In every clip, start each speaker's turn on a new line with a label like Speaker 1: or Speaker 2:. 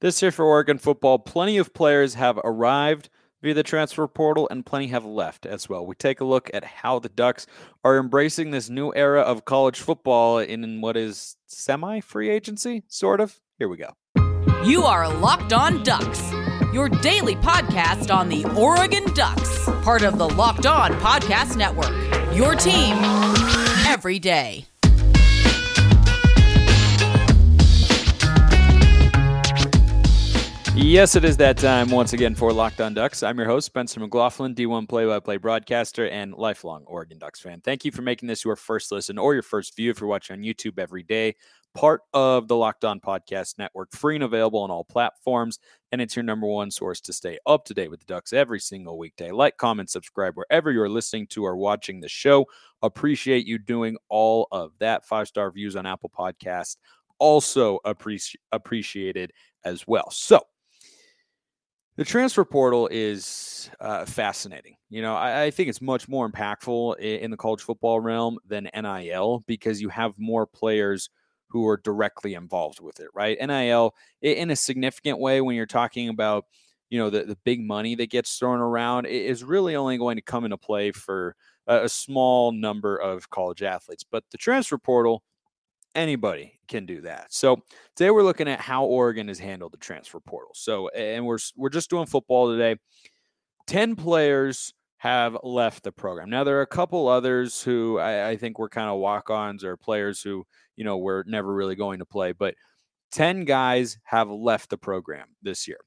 Speaker 1: This year for Oregon football, plenty of players have arrived via the transfer portal and plenty have left as well. We take a look at how the Ducks are embracing this new era of college football in what is semi free agency, sort of. Here we go.
Speaker 2: You are Locked On Ducks, your daily podcast on the Oregon Ducks, part of the Locked On Podcast Network. Your team every day.
Speaker 1: Yes, it is that time once again for Locked On Ducks. I'm your host, Spencer McLaughlin, D1 play by play broadcaster and lifelong Oregon Ducks fan. Thank you for making this your first listen or your first view if you're watching on YouTube every day. Part of the Locked On Podcast Network, free and available on all platforms. And it's your number one source to stay up to date with the Ducks every single weekday. Like, comment, subscribe wherever you're listening to or watching the show. Appreciate you doing all of that. Five star views on Apple Podcast also appreci- appreciated as well. So, the transfer portal is uh, fascinating. You know, I, I, think it's much more impactful in, in, the college football realm than NIL because you have more players who are directly involved with it, right? NIL, in a significant way, when you're talking about, you know, the, the big money that gets thrown around, is really only going to come into play for a, a small number of college athletes. But the transfer portal, anybody can do that. So today we're looking at how Oregon has handled the transfer portal. So and we're we're just doing football today. 10 players have left the program. Now there are a couple others who I, I think were kind of walk-ons or players who, you know, were never really going to play, but 10 guys have left the program this year.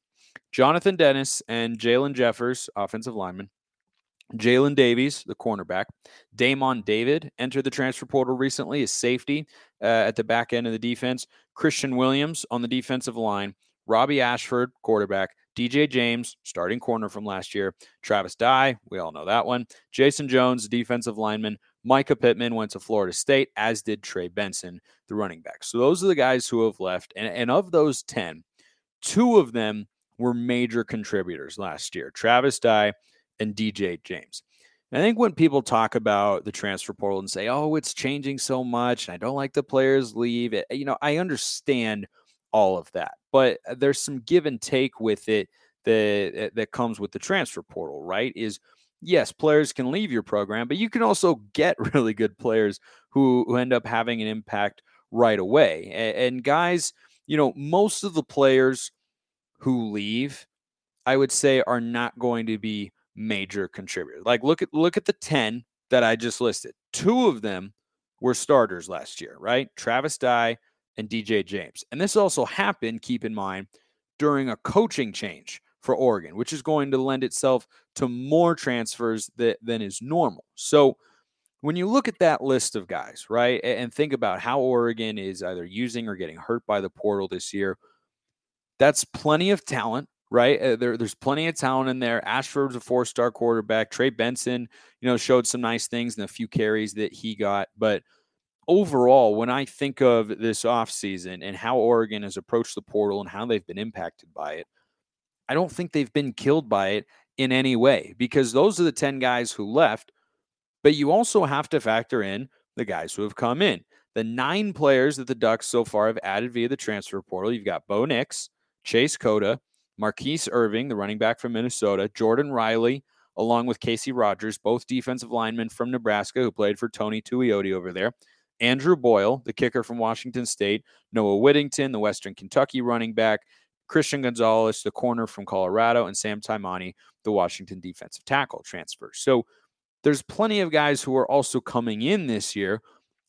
Speaker 1: Jonathan Dennis and Jalen Jeffers, offensive lineman, Jaylin Davies, the cornerback. Daymon David entered the transfer portal recently as safety uh, at the back end of the defense. Christian Williams on the defensive line. Robbie Ashford, quarterback. DJ James, starting corner from last year. Travis Dye, we all know that one. Jason Jones, defensive lineman. Mycah Pittman went to Florida State, as did Trey Benson, the running back. So those are the guys who have left. And, and of those 10, two of them were major contributors last year. Travis Dye and DJ James. I think when people talk about the transfer portal and say, "Oh, it's changing so much," and I don't like the players leave, it, you know, I understand all of that, but uh, there's some give and take with it that uh, that comes with the transfer portal, right? Is yes, players can leave your program, but you can also get really good players who, who end up having an impact right away. And, and guys, you know, most of the players who leave, I would say, are not going to be major contributors. Like look at look at the 10 that I just listed. Two of them were starters last year, right? Travis Dye and DJ James. And this also happened, keep in mind, during a coaching change for Oregon, which is going to lend itself to more transfers that, than is normal. So when you look at that list of guys, right, and think about how Oregon is either using or getting hurt by the portal this year, that's plenty of talent right? Uh, there, there's plenty of talent in there. Ashford's a four star quarterback. Trey Benson, you know, showed some nice things in a few carries that he got. But overall, when I think of this offseason and how Oregon has approached the portal and how they've been impacted by it, I don't think they've been killed by it in any way because those are the 10 guys who left. But you also have to factor in the guys who have come in. The nine players that the Ducks so far have added via the transfer portal. You've got Bo Nix, Chase Cota, Mar'Keise Irving, the running back from Minnesota, Jordan Riley, along with Casey Rogers, both defensive linemen from Nebraska who played for Tony Tuioti over there. Andrew Boyle, the kicker from Washington State, Noah Whittington, the Western Kentucky running back, Christian Gonzalez, the corner from Colorado, and Sam Taimani, the Washington defensive tackle transfer. So there's plenty of guys who are also coming in this year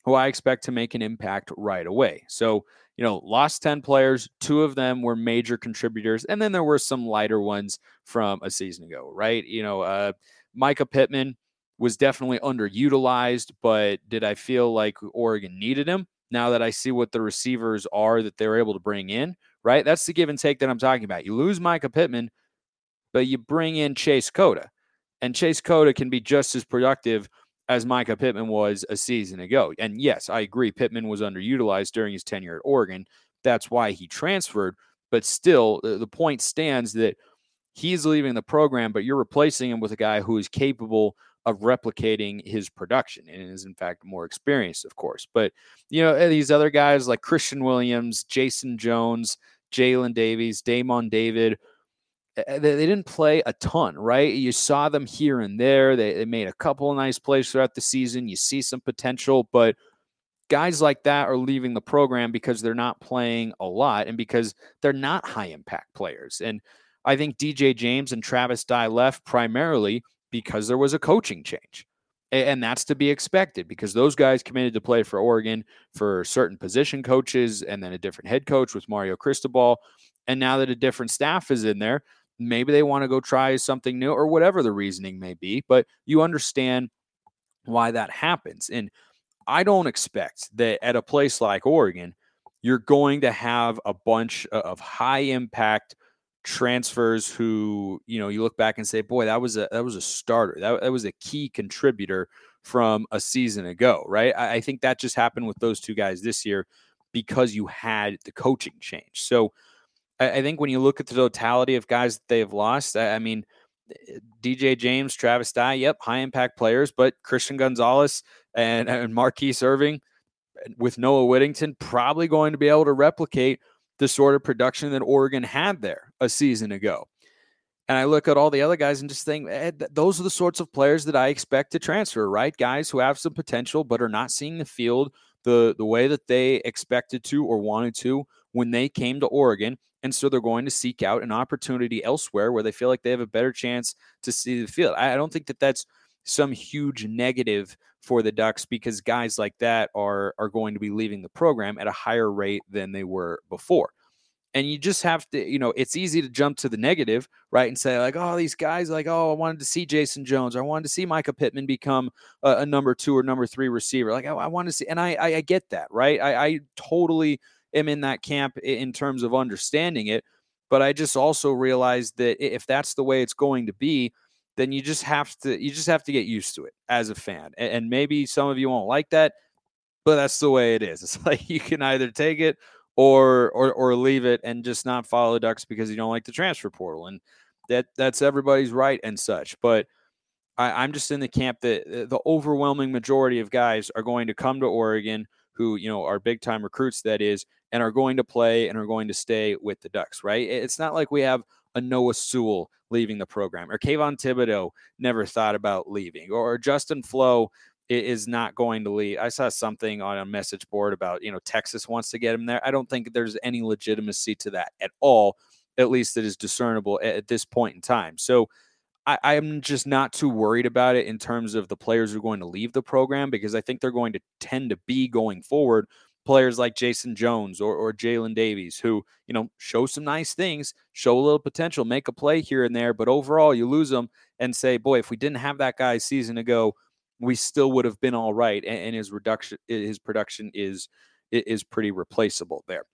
Speaker 1: who I expect to make an impact right away. So you know, lost 10 players. Two of them were major contributors. And then there were some lighter ones from a season ago, right? You know, uh, Mycah Pittman was definitely underutilized, but did I feel like Oregon needed him? Now that I see what the receivers are that they're able to bring in, right? That's the give and take that I'm talking about. You lose Mycah Pittman, but you bring in Chase Cota. And Chase Cota can be just as productive as Mycah Pittman was a season ago. And yes, I agree, Pittman was underutilized during his tenure at Oregon. That's why he transferred. But still, the point stands that he's leaving the program, but you're replacing him with a guy who is capable of replicating his production and is in fact more experienced, of course. But you know, eh, these other guys like Christian Williams, Jason Jones, Jaylin Davies, Daymon David. They, didn't play a ton, right? You saw them here and there. They, they made a couple of nice plays throughout the season. You see some potential, but guys like that are leaving the program because they're not playing a lot and because they're not high impact players. And I think DJ James and Travis Dye left primarily because there was a coaching change. And that's to be expected because those guys committed to play for Oregon for certain position coaches and then a different head coach with Mario Cristobal. And now that a different staff is in there, maybe they want to go try something new or whatever the reasoning may be. But you understand why that happens. And I don't expect that at a place like Oregon, you're going to have a bunch of high impact transfers who you know you look back and say boy that was a that was a starter that, that was a key contributor from a season ago right I, I think that just happened with those two guys this year because you had the coaching change so I, I think when you look at the totality of guys that they have lost I, I mean eh, DJ James, Travis Dye, yep, high impact players, but Christian Gonzalez and, and Mar'Keise Irving eh, with Noah Whittington probably going to be able to replicate the sort of production that Oregon had there a season ago. And I look at all the other guys and just think, eh, those are the sorts of players that I expect to transfer, right? Guys who have some potential but are not seeing the field the, the way that they expected to or wanted to when they came to Oregon. And so they're going to seek out an opportunity elsewhere where they feel like they have a better chance to see the field. I, don't think that that's some huge negative for the Ducks because guys like that are are going to be leaving the program at a higher rate than they were before. And you just have to, you know, it's easy to jump to the negative, right? And say, like, oh, these guys, like, oh, I wanted to see Jason Jones. I wanted to see Mycah Pittman become a, a number two or number three receiver. Like, I, I want to see, and I, I, I get that, right? I, I totally am in that camp in terms of understanding it. But I just also realize that if that's the way it's going to be, then you just have to you just have to get used to it as a fan. And, maybe some of you won't like that, but that's the way it is. It's like you can either take it or or or leave it and just not follow the Ducks because you don't like the transfer portal. And that that's everybody's right and such. But I, I'm just in the camp that uh, the overwhelming majority of guys are going to come to Oregon who you know are big time recruits that is and are going to play and are going to stay with the ducks right it's not like we have a Noah Sewell leaving the program, or Kayvon Thibodeaux never thought about leaving, or Justin Flowe is not going to leave. I saw something on a message board about, you know, Texas wants to get him there. I don't think there's any legitimacy to that at all, at least that is discernible at, this point in time. So I, am just not too worried about it in terms of the players who are going to leave the program because I think they're going to tend to be going forward players like Jason Jones or, or Jaylin Davies, who, you know, show some nice things, show a little potential, make a play here and there, but overall you lose them and say, boy, if we didn't have that guy season ago, we still would have been all right. And, and his reduction, his production is is pretty replaceable there.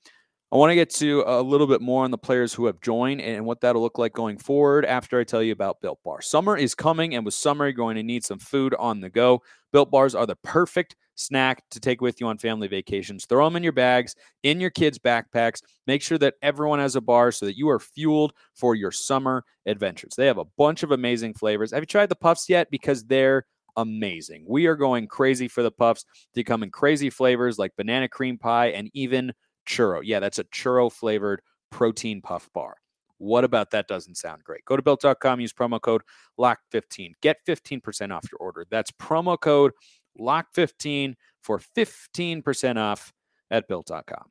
Speaker 1: I want to get to a little bit more on the players who have joined and what that'll look like going forward after I tell you about Built Bar. Summer is coming, and with summer, you're going to need some food on the go. Built Bars are the perfect snack to take with you on family vacations. Throw them in your bags, in your kids' backpacks. Make sure that everyone has a bar so that you are fueled for your summer adventures. They have a bunch of amazing flavors. Have you tried the puffs yet? Because they're amazing. We are going crazy for the puffs to come in crazy flavors like banana cream pie and even churro. Yeah, that's a churro flavored protein puff bar. What about that doesn't sound great? Go to built.com, use promo code LOCK15. Get 15% off your order. That's promo code LOCK15 for 15% off at built.com.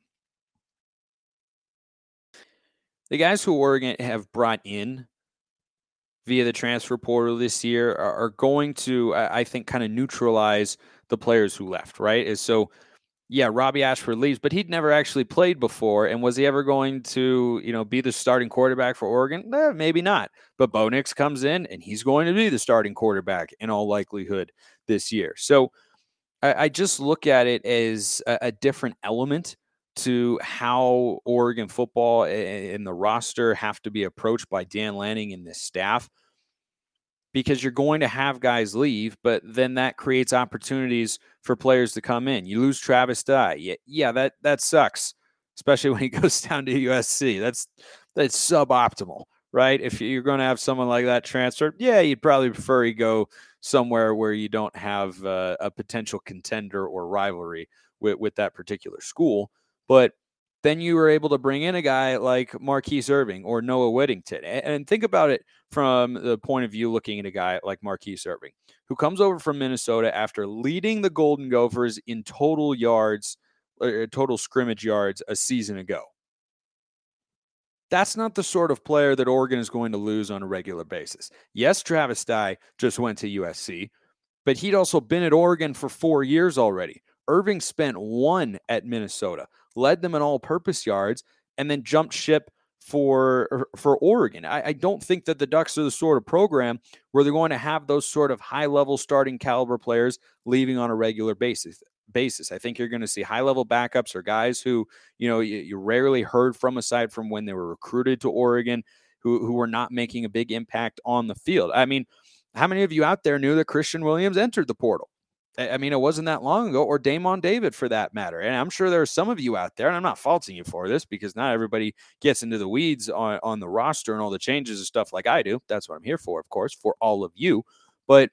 Speaker 1: The guys who Oregon have brought in via the transfer portal this year are, going to, I think, kind of neutralize the players who left, right? Is So yeah, Robbie Ashford leaves, but he'd never actually played before. And was he ever going to, you know, be the starting quarterback for Oregon? Eh, maybe not. But Bo Nix comes in and he's going to be the starting quarterback in all likelihood this year. So I, I just look at it as a, a, different element to how Oregon football and the roster have to be approached by Dan Lanning and this staff because you're going to have guys leave, but then that creates opportunities for players to come in. You lose Travis Dye. Yeah, yeah, that that sucks, especially when he goes down to USC. That's that's suboptimal, right? If you're going to have someone like that transfer, yeah, you'd probably prefer he go somewhere where you don't have uh, a potential contender or rivalry with with that particular school. But then you were able to bring in a guy like Mar'Keise Irving or Noah Whittington. And think about it from the point of view looking at a guy like Mar'Keise Irving, who comes over from Minnesota after leading the Golden Gophers in total yards, uh, total scrimmage yards a season ago. That's not the sort of player that Oregon is going to lose on a regular basis. Yes, Travis Dye just went to USC, but he'd also been at Oregon for four years already. Irving spent one at Minnesota, led them in all purpose yards, and then jumped ship for er, for Oregon. I, I, don't think that the Ducks are the sort of program where they're going to have those sort of high level starting caliber players leaving on a regular basis. Basis. I think you're going to see high level backups or guys who you know you, you rarely heard from aside from when they were recruited to Oregon, who who were not making a big impact on the field. I mean, how many of you out there knew that Christian Williams entered the portal? I mean, it wasn't that long ago, or Daymon David for that matter. And I'm sure there are some of you out there, and I'm not faulting you for this because not everybody gets into the weeds on, on the roster and all the changes and stuff like I do. That's what I'm here for, of course, for all of you. But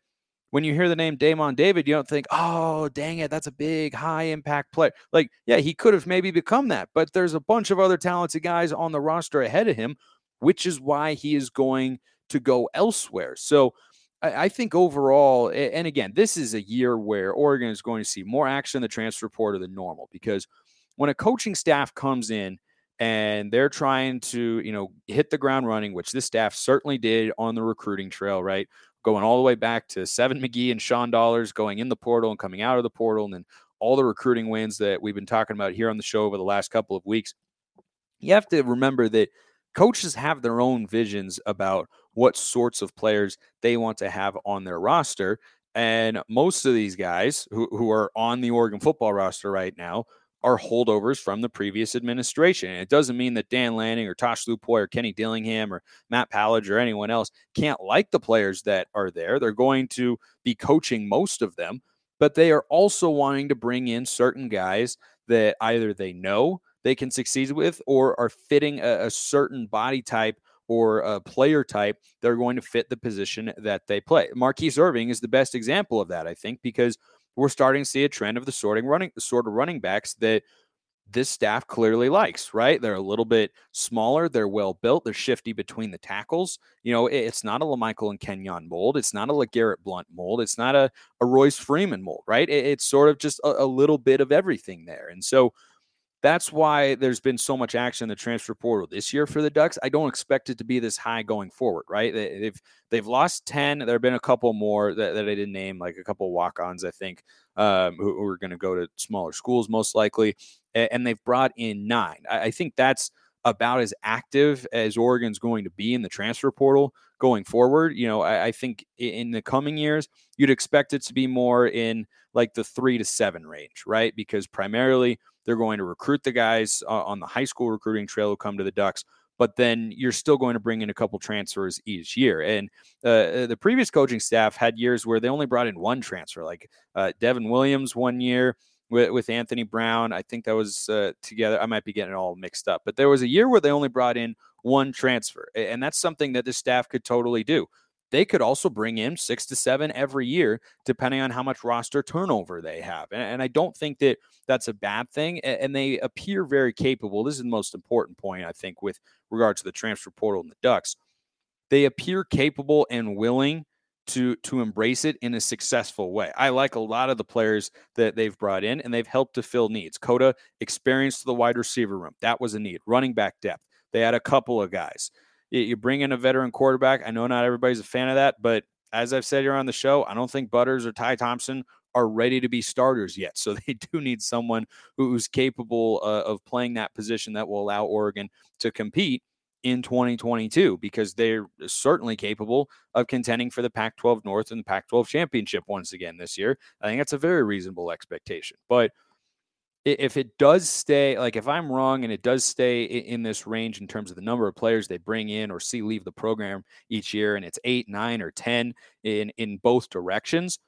Speaker 1: when you hear the name Daymon David, you don't think, oh, dang it, that's a big high impact player. Like, yeah, he could have maybe become that, but there's a bunch of other talented guys on the roster ahead of him, which is why he is going to go elsewhere. So, I, think overall, and again, this is a year where Oregon is going to see more action in the transfer portal than normal because when a coaching staff comes in and they're trying to, you know, hit the ground running, which this staff certainly did on the recruiting trail, right? Going all the way back to Seven McGee and Sean Dollars going in the portal and coming out of the portal, and then all the recruiting wins that we've been talking about here on the show over the last couple of weeks. You have to remember that coaches have their own visions about what sorts of players they want to have on their roster. And most of these guys who, who are on the Oregon football roster right now are holdovers from the previous administration. And it doesn't mean that Dan Lanning or Tosh Lupoi or Kenny Dillingham or Matt Powledge or anyone else can't like the players that are there. They're going to be coaching most of them, but they are also wanting to bring in certain guys that either they know they can succeed with or are fitting a, a certain body type or a player type that are going to fit the position that they play. Mar'Keise Irving is the best example of that, I think, because we're starting to see a trend of the sorting running the sort of running backs that this staff clearly likes, right? They're a little bit smaller, they're well built, they're shifty between the tackles. You know, it's not a LaMichael and Kenjon mold, it's not a LeGarrette Blunt mold, it's not a, a Royce Freeman mold, right? it's sort of just a, a little bit of everything there. And so that's why there's been so much action in the transfer portal this year for the Ducks. I don't expect it to be this high going forward, right? They've they've lost ten. There have been a couple more that, that I didn't name, like a couple walk-ons, I think, um, who, who, are going to go to smaller schools most likely, and, and they've brought in nine. I, I think that's about as active as Oregon's going to be in the transfer portal going forward. You know, I, I, think in the coming years, you'd expect it to be more in like the three to seven range, right? Because primarily they're going to recruit the guys uh, on the high school recruiting trail who come to the Ducks, but then you're still going to bring in a couple transfers each year. And uh, uh, the previous coaching staff had years where they only brought in one transfer, like uh, Devin Williams one year with, with Anthony Brown. I think that was uh, together. I might be getting it all mixed up, but there was a year where they only brought in one transfer. And that's something that the staff could totally do. They could also bring in six to seven every year, depending on how much roster turnover they have. And, and I don't think that that's a bad thing. And, they appear very capable. This is the most important point, I think, with regard to the transfer portal and the Ducks. They appear capable and willing to to embrace it in a successful way. I like a lot of the players that they've brought in and they've helped to fill needs. Experience to the wide receiver room. That was a need. Running back depth. They had a couple of guys. You bring in a veteran quarterback. I know not everybody's a fan of that, but as I've said here on the show, I don't think Butters or Ty Thompson are ready to be starters yet. So they do need someone who's capable uh, of playing that position that will allow Oregon to compete in 2022 because they're certainly capable of contending for the Pac 12 North and the Pac 12 championship once again this year. I think that's a very reasonable expectation. But if it does stay like if i'm wrong and it does stay in this range in terms of the number of players they bring in or see leave the program each year and it's eight nine or ten in in both directions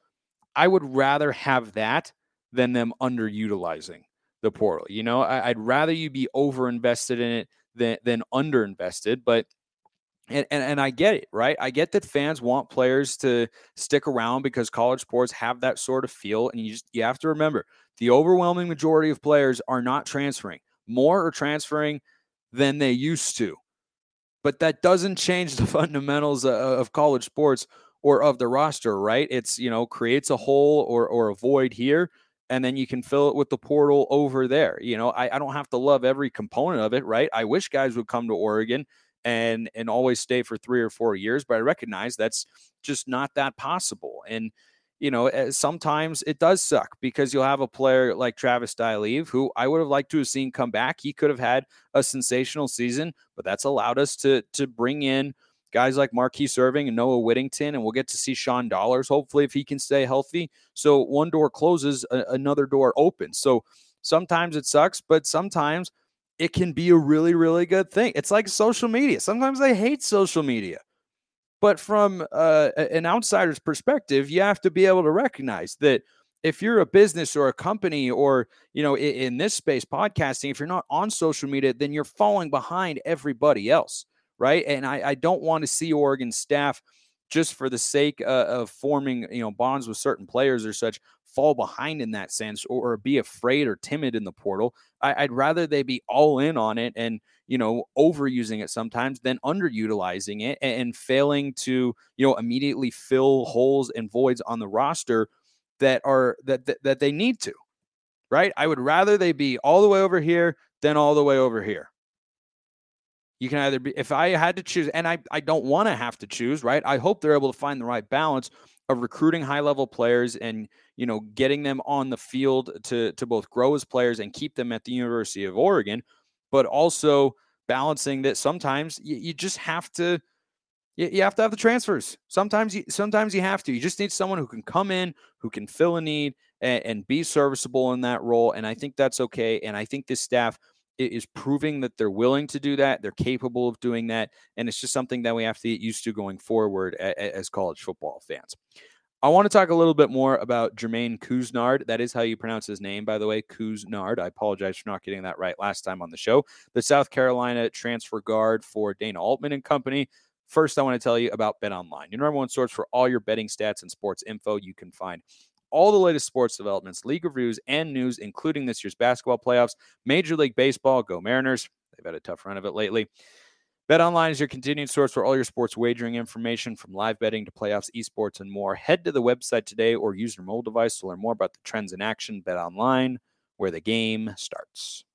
Speaker 1: i would rather have that than them underutilizing the portal you know I, would rather you be over invested in it than than under invested but and, and, and I get it, right? I get that fans want players to stick around because college sports have that sort of feel. And you just you have to remember the overwhelming majority of players are not transferring. more are transferring than they used to. But that doesn't change the fundamentals of college sports or of the roster, right? It's, you know, creates a hole or or a void here and then you can fill it with the portal over there. You know, I, I don't have to love every component of it, right? I wish guys would come to Oregon and and always stay for three or four years, but I recognize that's just not that possible. And you know, eh, sometimes it does suck because you'll have a player like Travis Leave, who I would have liked to have seen come back. He could have had a sensational season, but that's allowed us to to bring in guys like Mar'Keise Irving and Noah Whittington, and we'll get to see Sean Dollars, hopefully, if he can stay healthy. So one door closes, a- another door opens. So sometimes it sucks, but sometimes it can be a really, really good thing. It's like social media. Sometimes I hate social media. But from uh, an outsider's perspective, you have to be able to recognize that if you're a business or a company or you know in, in, this space podcasting if you're not on social media then you're falling behind everybody else right? And i, I don't want to see oregon staff just for the sake uh, of forming you know bonds with certain players or such fall behind in that sense or, or be afraid or timid in the portal. I, i'd rather they be all in on it and you know, overusing it sometimes, then underutilizing it and, failing to, you know, immediately fill holes and voids on the roster that are that, that that they need to. Right? I would rather they be all the way over here than all the way over here. You can either be if I had to choose, and I, I don't want to have to choose, right? I hope they're able to find the right balance of recruiting high level players and you know getting them on the field to to both grow as players and keep them at the University of Oregon but also balancing that sometimes you, you just have to you, you have to have the transfers. Sometimes you sometimes you have to. You just need someone who can come in, who can fill a need and, and be serviceable in that role. And I think that's okay. And I think this staff is proving that they're willing to do that. They're capable of doing that. And it's just something that we have to get used to going forward as college football fans. I want to talk a little bit more about Jermaine Couisnard. That is how you pronounce his name, by the way, Couisnard. I apologize for not getting that right last time on the show. The South Carolina transfer guard for Dana Altman and company. First, I want to tell you about Bet Online, your number one source for all your betting stats and sports info. You can find all the latest sports developments, league reviews, and news, including this year's basketball playoffs, Major League Baseball. Go Mariners! They've had a tough run of it lately. BetOnline is your continued source for all your sports wagering information from live betting to playoffs, esports, and more. Head to the website today or use your mobile device to learn more about the trends in action. BetOnline, where the game starts.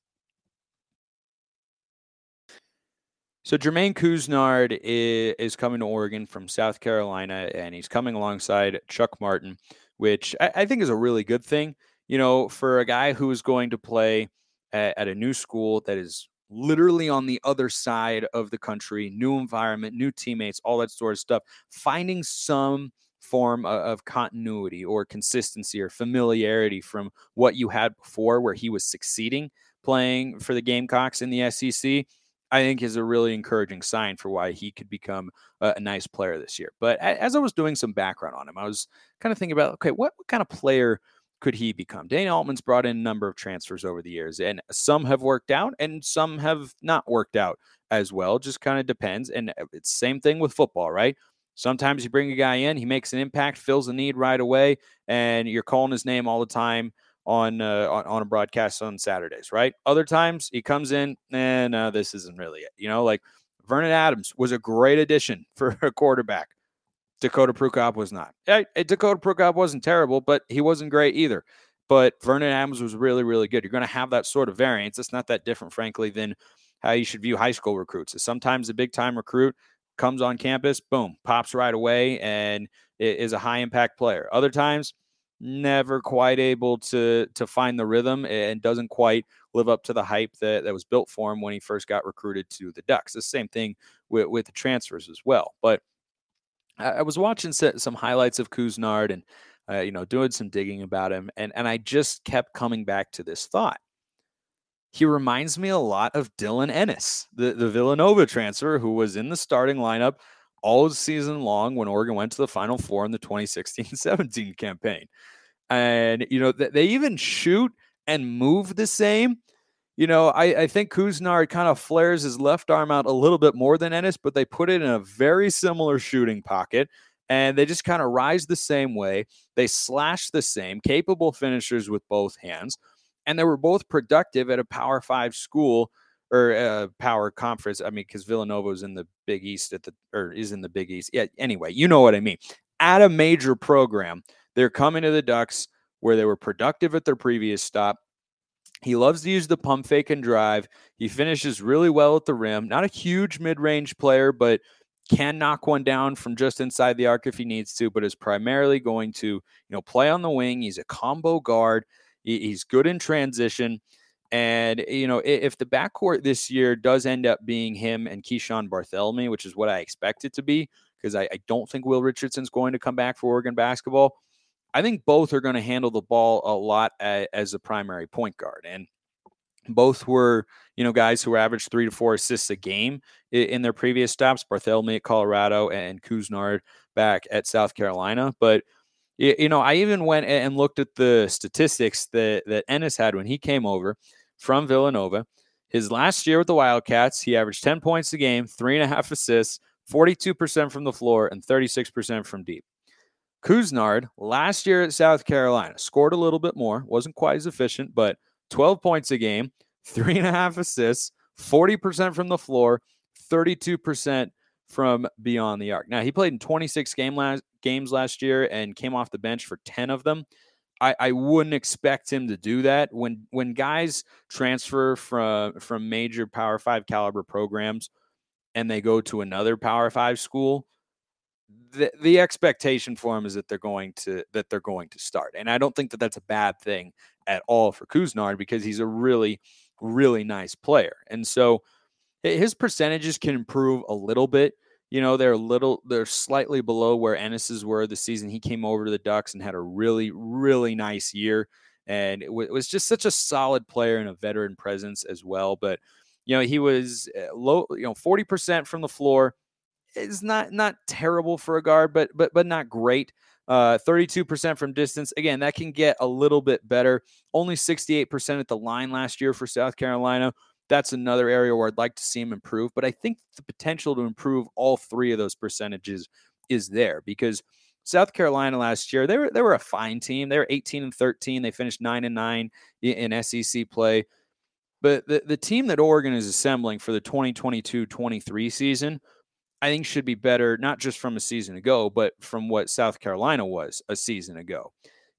Speaker 1: So Jermaine Couisnard is, coming to Oregon from South Carolina, and he's coming alongside Chuck Martin, which I, think is a really good thing. You know, for a guy who is going to play at a new school that is literally on the other side of the country, new environment, new teammates, all that sort of stuff, finding some form of, continuity or consistency or familiarity from what you had before where he was succeeding playing for the Gamecocks in the SEC. I think is a really encouraging sign for why he could become a, a, nice player this year. But as I was doing some background on him, I was kind of thinking about okay, what, what kind of player could he become? Dana Altman's brought in a number of transfers over the years, and some have worked out and some have not worked out as well. Just kind of depends. And uh, it's same thing with football, right? Sometimes you bring a guy in, he makes an impact, fills a need right away, and you're calling his name all the time on uh, on, on, a broadcast on Saturdays, right? Other times he comes in and uh, this isn't really it. You know, like Vernon Adams was a great addition for a quarterback. Dakota Prukop was not. Yeah, Dakota Prukop wasn't terrible, but he wasn't great either. But Vernon Adams was really, really good. You're going to have that sort of variance. It's not that different, frankly, than how you should view high school recruits. Sometimes a big time recruit comes on campus, boom, pops right away, and is a high impact player. Other times, never quite able to to find the rhythm and doesn't quite live up to the hype that, that was built for him when he first got recruited to the Ducks. The same thing with, with the transfers as well. But I was watching some highlights of Couisnard and uh, you know doing some digging about him, and and I just kept coming back to this thought. He reminds me a lot of Dylan Ennis, the the Villanova transfer who was in the starting lineup all season long when Oregon went to the Final Four in the 2016-17 campaign, and you know they even shoot and move the same you know, I, I think Couisnard kind of flares his left arm out a little bit more than Ennis, but they put it in a very similar shooting pocket and they just kind of rise the same way. They slash the same, capable finishers with both hands. and they were both productive at a Power Five school or a Power Conference. I mean, because Villanova is in the Big East at the or is in the Big East. Yeah. Anyway, you know what I mean. At a major program, they're coming to the Ducks where they were productive at their previous stop. He loves to use the pump fake and drive. He finishes really well at the rim. Not a huge mid range player, but can knock one down from just inside the arc if he needs to, but is primarily going to, you know, play on the wing. He's a combo guard. He's good in transition. And, you know, if the backcourt this year does end up being him and Keeshawn Barthelemy, which is what I expect it to be, because I, I, don't think Will Richardson's going to come back for Oregon basketball. I think both are going to handle the ball a lot as, a primary point guard. And both were, you know, guys who averaged three to four assists a game in, their previous stops. Barthelemy at Colorado and Couisnard back at South Carolina. But you know, I even went and looked at the statistics that that Ennis had when he came over from Villanova. His last year with the Wildcats, he averaged 10 points a game, three and a half assists, 42% from the floor, and 36% from deep. Couisnard, last year at South Carolina, scored a little bit more, wasn't quite as efficient, but 12 points a game, three and a half assists, 40% from the floor, 32% from beyond the arc. Now, he played in 26 game last, games last year and came off the bench for 10 of them. I, I wouldn't expect him to do that when when guys transfer from from major Power Five caliber programs and they go to another Power Five school the, the expectation for him is that they're going to that they're going to start, and I don't think that that's a bad thing at all for Couisnard because he's a really really nice player, and so his percentages can improve a little bit. You know, they're little they're slightly below where Ennis's were the season he came over to the Ducks and had a really really nice year, and it, w- it was just such a solid player and a veteran presence as well. But you know, he was eh, low, you know, forty percent from the floor is not not terrible for a guard, but but but not great. Uh, 32% from distance. Again, that can get a little bit better. Only 68% at the line last year for South Carolina. That's another area where I'd like to see him improve. But I think the potential to improve all three of those percentages is there because South Carolina last year they were they were a fine team. They were 18 and 13. They finished nine and nine in SEC play. But the, the team that Oregon is assembling for the 2022-23 season I think should be better, not just from a season ago, but from what South Carolina was a season ago.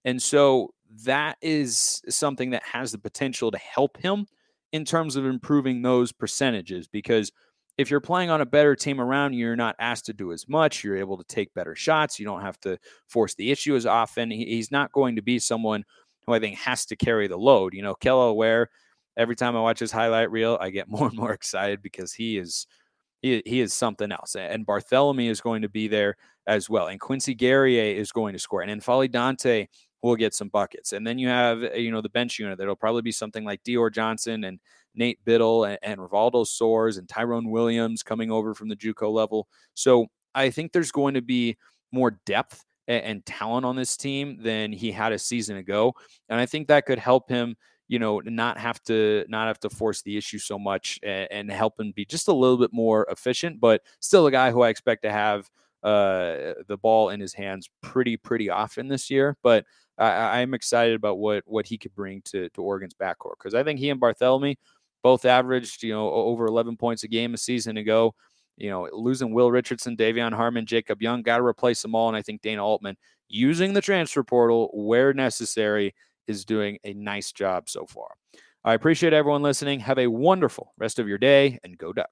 Speaker 1: And so that is something that has the potential to help him in terms of improving those percentages because if you're playing on a better team around you, you're not asked to do as much. You're able to take better shots. You don't have to force the issue as often. He's not going to be someone who I think has to carry the load. You know, Kel'el Ware, every time I watch his highlight reel, I get more and more excited because he is – he, he is something else. And Barthelemy is going to be there as well. And Quincy Guerrier is going to score. And N'Faly Dante will get some buckets. And then you have, uh, you know, the bench unit that'll probably be something like Dior Johnson and Nate Bittle and, and Rivaldo Soares and Tyrone Williams coming over from the JUCO level. So I think there's going to be more depth and, and talent on this team than he had a season ago. And I think that could help him you know, not have to not have to force the issue so much and, and help him be just a little bit more efficient, but still a guy who I expect to have uh, the ball in his hands pretty pretty often this year. But I, am excited about what what he could bring to to Oregon's backcourt because I think he and Barthelemy both averaged you know over 11 points a game a season ago. You know, losing Will Richardson, De'Vion Harmon, Jacob Young, got to replace them all. And I think Dana Altman using the transfer portal where necessary is doing a nice job so far. I appreciate everyone listening. Have a wonderful rest of your day and go Ducks.